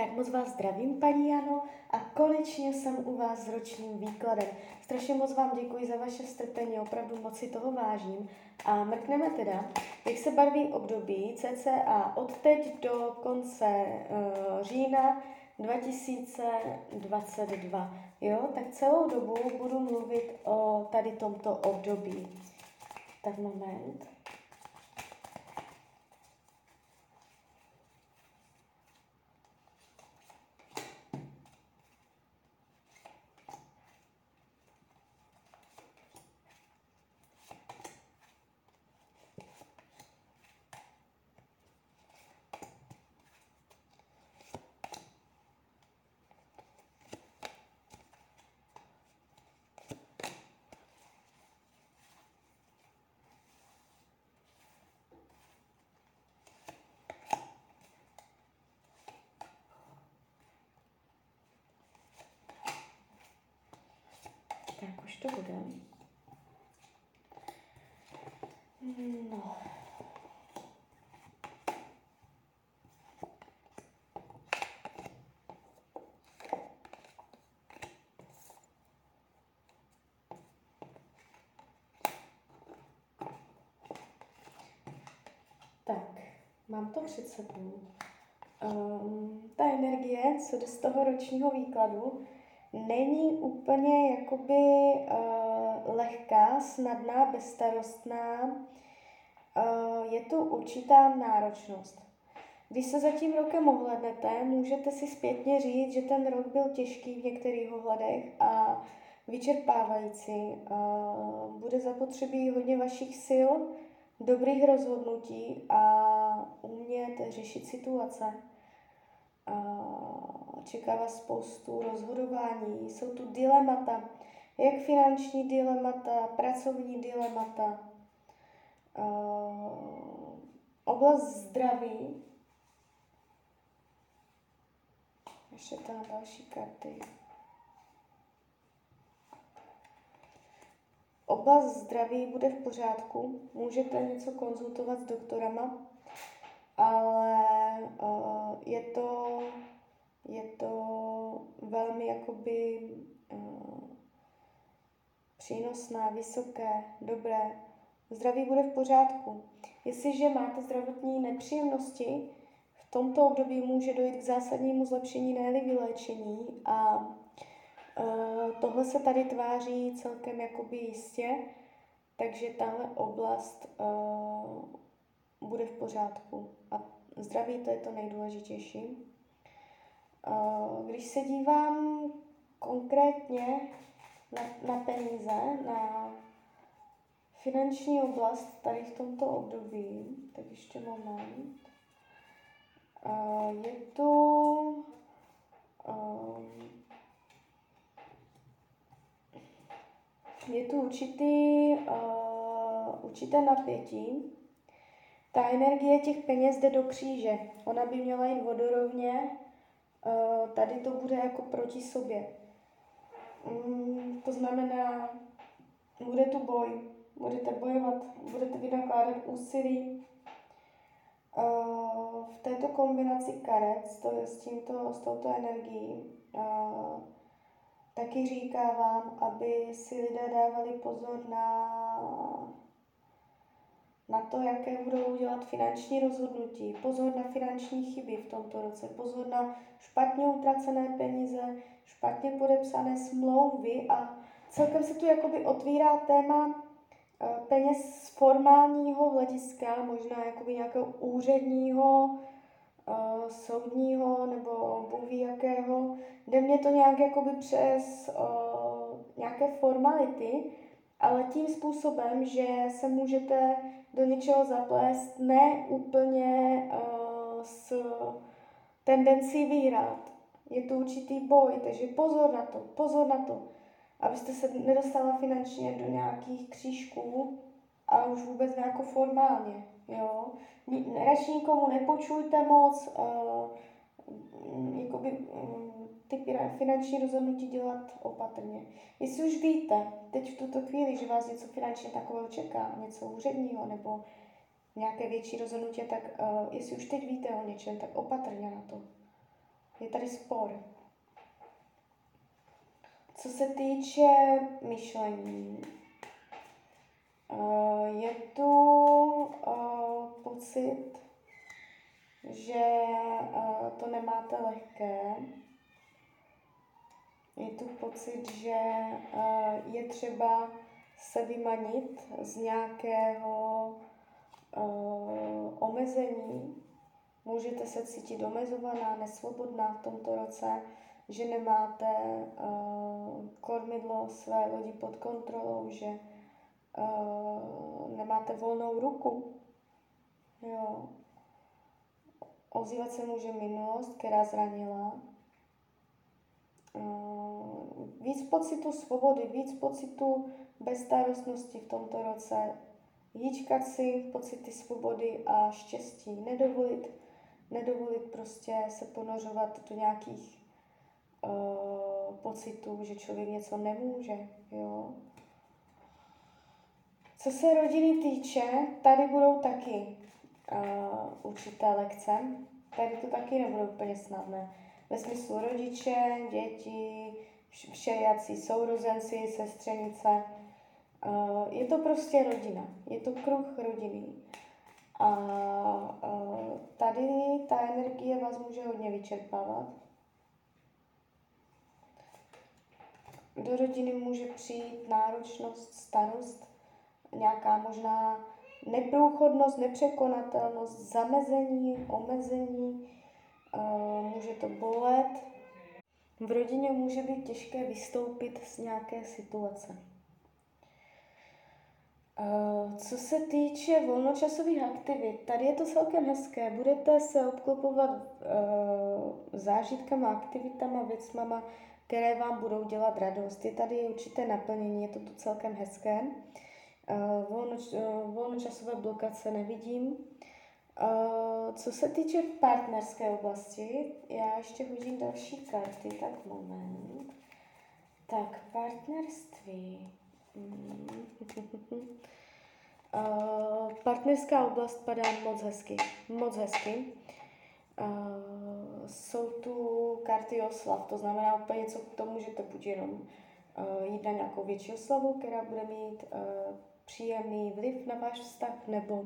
Tak moc vás zdravím, paní Jano, a konečně jsem u vás s ročním výkladem. Strašně moc vám děkuji za vaše strpení, opravdu moc si toho vážím. A mrkneme teda, jak se barví období cca od teď do konce uh, října 2022. Jo, tak celou dobu budu mluvit o tady tomto období. Tak moment. Tak už to bude. No. Tak, mám to před sebou. Um, ta energie, co jde z toho ročního výkladu, není úplně jakoby uh, lehká, snadná, bezstarostná. Uh, je tu určitá náročnost. Když se za tím rokem ohlednete, můžete si zpětně říct, že ten rok byl těžký v některých ohledech a vyčerpávající. Uh, bude zapotřebí hodně vašich sil, dobrých rozhodnutí a umět řešit situace. Uh, čeká vás spoustu rozhodování, jsou tu dilemata, jak finanční dilemata, pracovní dilemata, oblast zdraví, ještě tam další karty. Oblast zdraví bude v pořádku, můžete něco konzultovat s doktorama, ale uh, je to, je to velmi jakoby uh, přínosná, vysoké, dobré. Zdraví bude v pořádku. Jestliže máte zdravotní nepříjemnosti, v tomto období může dojít k zásadnímu zlepšení, ne vyléčení a uh, tohle se tady tváří celkem jakoby jistě, takže tahle oblast uh, bude v pořádku. A zdraví to je to nejdůležitější. Když se dívám konkrétně na, na peníze, na finanční oblast tady v tomto období, tak ještě moment. Je tu je tu určitý, určité napětí, ta energie těch peněz jde do kříže. Ona by měla jít vodorovně, eh, tady to bude jako proti sobě. Mm, to znamená, bude tu boj, budete bojovat, budete vynakládat úsilí. Eh, v této kombinaci karet to je s, tímto, s touto energií eh, taky říká vám, aby si lidé dávali pozor na na to, jaké budou dělat finanční rozhodnutí, pozor na finanční chyby v tomto roce, pozor na špatně utracené peníze, špatně podepsané smlouvy a celkem se tu jakoby otvírá téma eh, peněz z formálního hlediska, možná jakoby nějakého úředního, uh, soudního nebo bůh jakého. Jde mě to nějak jakoby přes uh, nějaké formality, ale tím způsobem, že se můžete do něčeho zaplést ne úplně uh, s tendencí vyhrát. Je to určitý boj, takže pozor na to, pozor na to, abyste se nedostala finančně do nějakých křížků a už vůbec nějak formálně. Jo? Radši nikomu nepočujte moc, uh, jakoby, um, ty finanční rozhodnutí dělat opatrně. Jestli už víte, teď v tuto chvíli, že vás něco finančně takového čeká, něco úředního nebo nějaké větší rozhodnutí, tak uh, jestli už teď víte o něčem, tak opatrně na to. Je tady spor. Co se týče myšlení, uh, je tu uh, pocit, že uh, to nemáte lehké. Je tu pocit, že uh, je třeba se vymanit z nějakého uh, omezení. Můžete se cítit omezovaná, nesvobodná v tomto roce, že nemáte uh, kormidlo své lodi pod kontrolou, že nemáte volnou ruku. Jo. Ozývat se může minulost, která zranila. Uh, víc pocitu svobody, víc pocitu bezstarostnosti v tomto roce, hýčkat si pocity svobody a štěstí, nedovolit, nedovolit prostě se ponořovat do nějakých uh, pocitů, že člověk něco nemůže, jo. Co se rodiny týče, tady budou taky uh, určité lekce. Tady to taky nebude úplně snadné. Ve smyslu rodiče, děti, všelijací sourozenci, sestřenice, Uh, je to prostě rodina, je to kruh rodiny. A uh, tady ta energie vás může hodně vyčerpávat. Do rodiny může přijít náročnost, starost, nějaká možná neprůchodnost, nepřekonatelnost, zamezení, omezení, uh, může to bolet. V rodině může být těžké vystoupit z nějaké situace. Eh, co se týče volnočasových aktivit, tady je to celkem hezké. Budete se obklopovat uh, zážitkama, aktivitama, věcmama, které vám budou dělat radost. Je tady určité naplnění, je to tu celkem hezké. Uh, volnočasové blokace nevidím. Uh, co se týče partnerské oblasti, já ještě hodím další karty, tak moment. Tak, partnerství. Uh, partnerská oblast padá moc hezky, moc hezky. Uh, jsou tu karty oslav, to znamená úplně něco k tomu, můžete buď jenom uh, jít na nějakou větší oslavu, která bude mít uh, příjemný vliv na váš vztah, nebo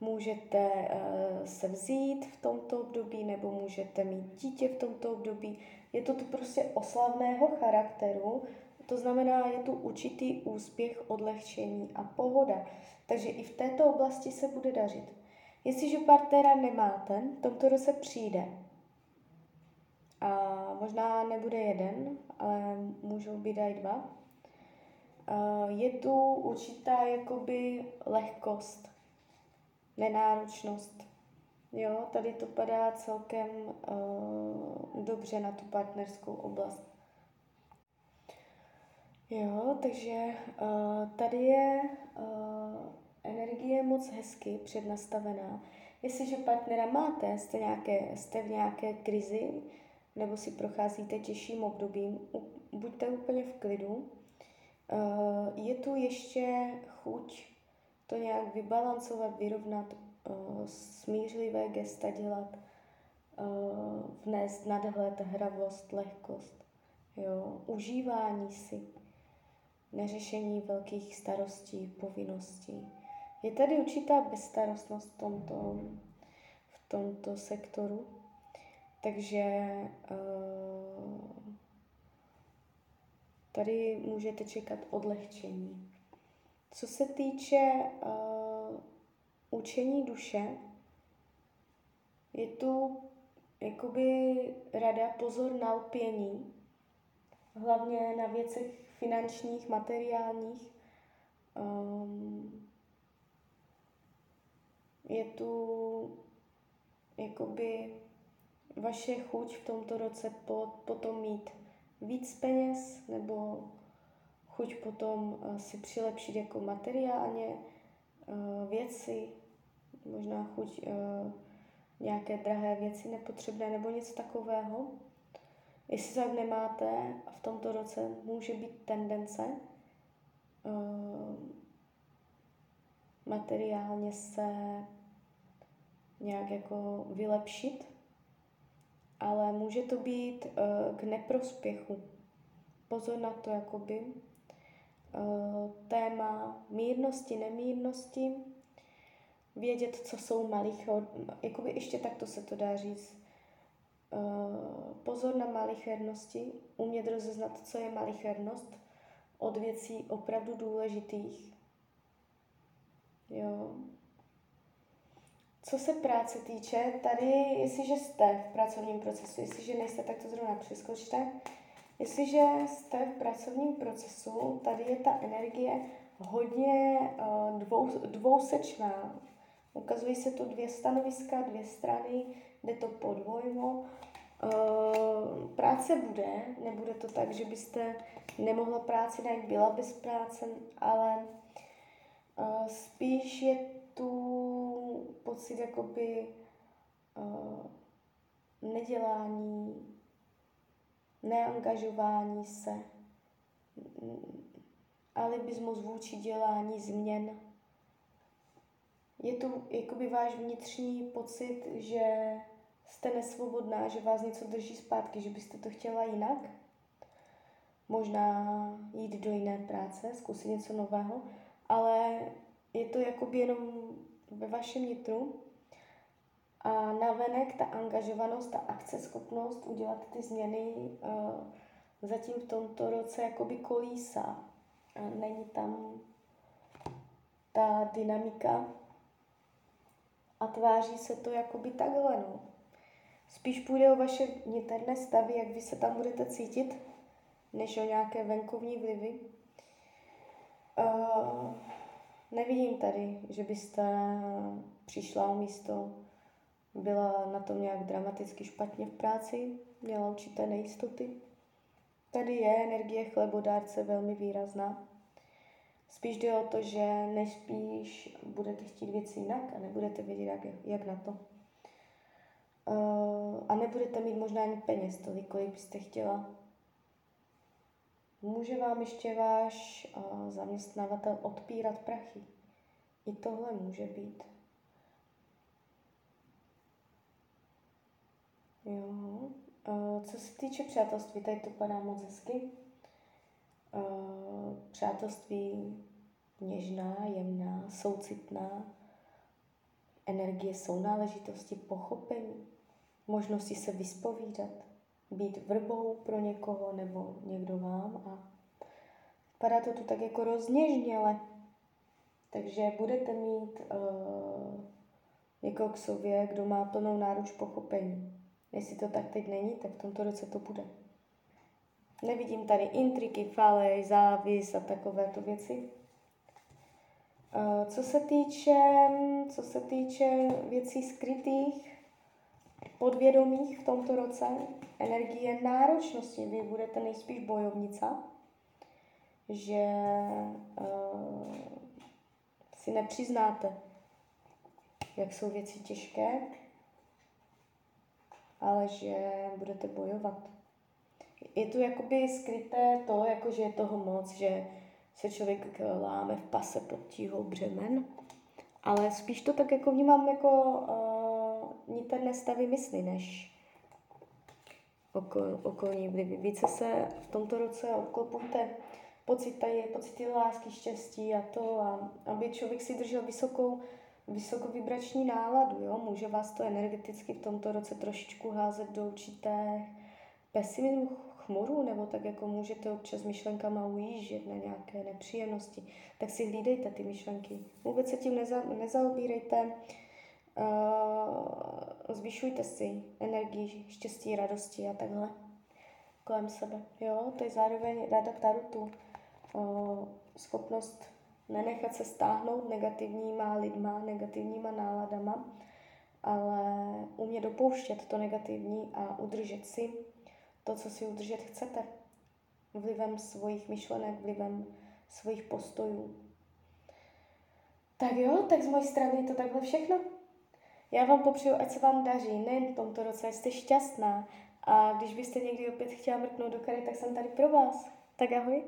můžete uh, se vzít v tomto období, nebo můžete mít dítě v tomto období. Je to tu prostě oslavného charakteru, to znamená, je tu určitý úspěch, odlehčení a pohoda. Takže i v této oblasti se bude dařit. Jestliže partnera nemáte, v tomto roce přijde. A možná nebude jeden, ale můžou být i dva. Je tu určitá jakoby lehkost, nenáročnost. Jo, tady to padá celkem uh, dobře na tu partnerskou oblast. Jo, takže uh, tady je uh, energie moc hezky přednastavená. Jestliže partnera máte, jste, nějaké, jste v nějaké krizi, nebo si procházíte těžším obdobím, buďte úplně v klidu. Je tu ještě chuť to nějak vybalancovat, vyrovnat, uh, smířlivé gesta dělat, uh, vnést nadhled, hravost, lehkost, jo, užívání si neřešení velkých starostí, povinností. Je tady určitá bezstarostnost v tomto, v tomto sektoru, takže uh, tady můžete čekat odlehčení. Co se týče uh, učení duše, je tu jakoby rada pozor na lpění, hlavně na věcech finančních, materiálních. Um, je tu jakoby vaše chuť v tomto roce po, potom mít víc peněz nebo chuť potom uh, si přilepšit jako materiálně uh, věci, možná chuť uh, nějaké drahé věci nepotřebné nebo něco takového. Jestli tak nemáte, v tomto roce může být tendence materiálně se nějak jako vylepšit, ale může to být k neprospěchu. Pozor na to, jakoby. Uh, téma mírnosti, nemírnosti, vědět, co jsou malichor, jakoby ještě takto se to dá říct. Uh, pozor na malichernosti, umět rozeznat, co je malichernost od věcí opravdu důležitých. Jo. Co se práce týče, tady, jestliže jste v pracovním procesu, jestliže nejste, tak to zrovna přeskočte. Jestliže jste v pracovním procesu, tady je ta energie hodně uh, dvou, dvousečná. Ukazují se tu dvě stanoviska, dvě strany, jde to po dvojmo. Uh, práce bude, nebude to tak, že byste nemohla práci najít, byla bez práce, ale uh, spíš je tu pocit jakoby nedělání, neangažování se, alibismus vůči dělání změn. Je tu jakoby váš vnitřní pocit, že jste nesvobodná, že vás něco drží zpátky, že byste to chtěla jinak. Možná jít do jiné práce, zkusit něco nového, ale je to jakoby jenom ve vašem nitru a navenek ta angažovanost, ta akceschopnost udělat ty změny uh, zatím v tomto roce jakoby kolísa. A není tam ta dynamika a tváří se to jakoby takhle, no. Spíš půjde o vaše niterné stavy, jak vy se tam budete cítit, než o nějaké venkovní vlivy. Uh, Nevidím tady, že byste přišla o místo, byla na tom nějak dramaticky špatně v práci, měla určité nejistoty. Tady je energie chlebodárce velmi výrazná. Spíš jde o to, že nejspíš budete chtít věci jinak a nebudete vědět, jak, jak na to. Uh, a nebudete mít možná ani peněz tolik, kolik byste chtěla. Může vám ještě váš uh, zaměstnavatel odpírat prachy. I tohle může být. Jo. Uh, co se týče přátelství, tady to padá moc hezky. Uh, přátelství něžná, jemná, soucitná, energie sounáležitosti, pochopení, možnosti se vyspovídat být vrbou pro někoho nebo někdo vám a padá to tu tak jako rozněžněle. Takže budete mít uh, někoho k sobě, kdo má plnou náruč pochopení. Jestli to tak teď není, tak v tomto roce to bude. Nevidím tady intriky, falej, závis a takovéto věci. Uh, co se týče, co se týče věcí skrytých, podvědomých v tomto roce, energie náročnosti. Vy budete nejspíš bojovnica, že uh, si nepřiznáte, jak jsou věci těžké, ale že budete bojovat. Je tu jakoby skryté to, jako že je toho moc, že se člověk láme v pase pod tíhou břemen, ale spíš to tak jako vnímám jako uh, niterné stavy mysli, než okol, okolní vlivy. Více se v tomto roce obklopujte pocity, pocity lásky, štěstí a to, a aby člověk si držel vysokou, vysokovibrační náladu. Jo? Může vás to energeticky v tomto roce trošičku házet do určité pesimismu, chmuru, nebo tak jako můžete občas myšlenkama ujíždět na nějaké nepříjemnosti, tak si hlídejte ty myšlenky. Vůbec se tím neza, nezaobírejte, uh, zvyšujte si energii, štěstí, radosti a takhle kolem sebe. Jo, to je zároveň rada k tarotu. Uh, schopnost nenechat se stáhnout negativníma lidma, negativníma náladama, ale umět dopouštět to negativní a udržet si to, co si udržet chcete. Vlivem svých myšlenek, vlivem svých postojů. Tak jo, tak z mojej strany je to takhle všechno. Já vám popřeju, ať se vám daří, nejen v tomto roce, ať jste šťastná. A když byste někdy opět chtěla mrknout do kary, tak jsem tady pro vás. Tak ahoj.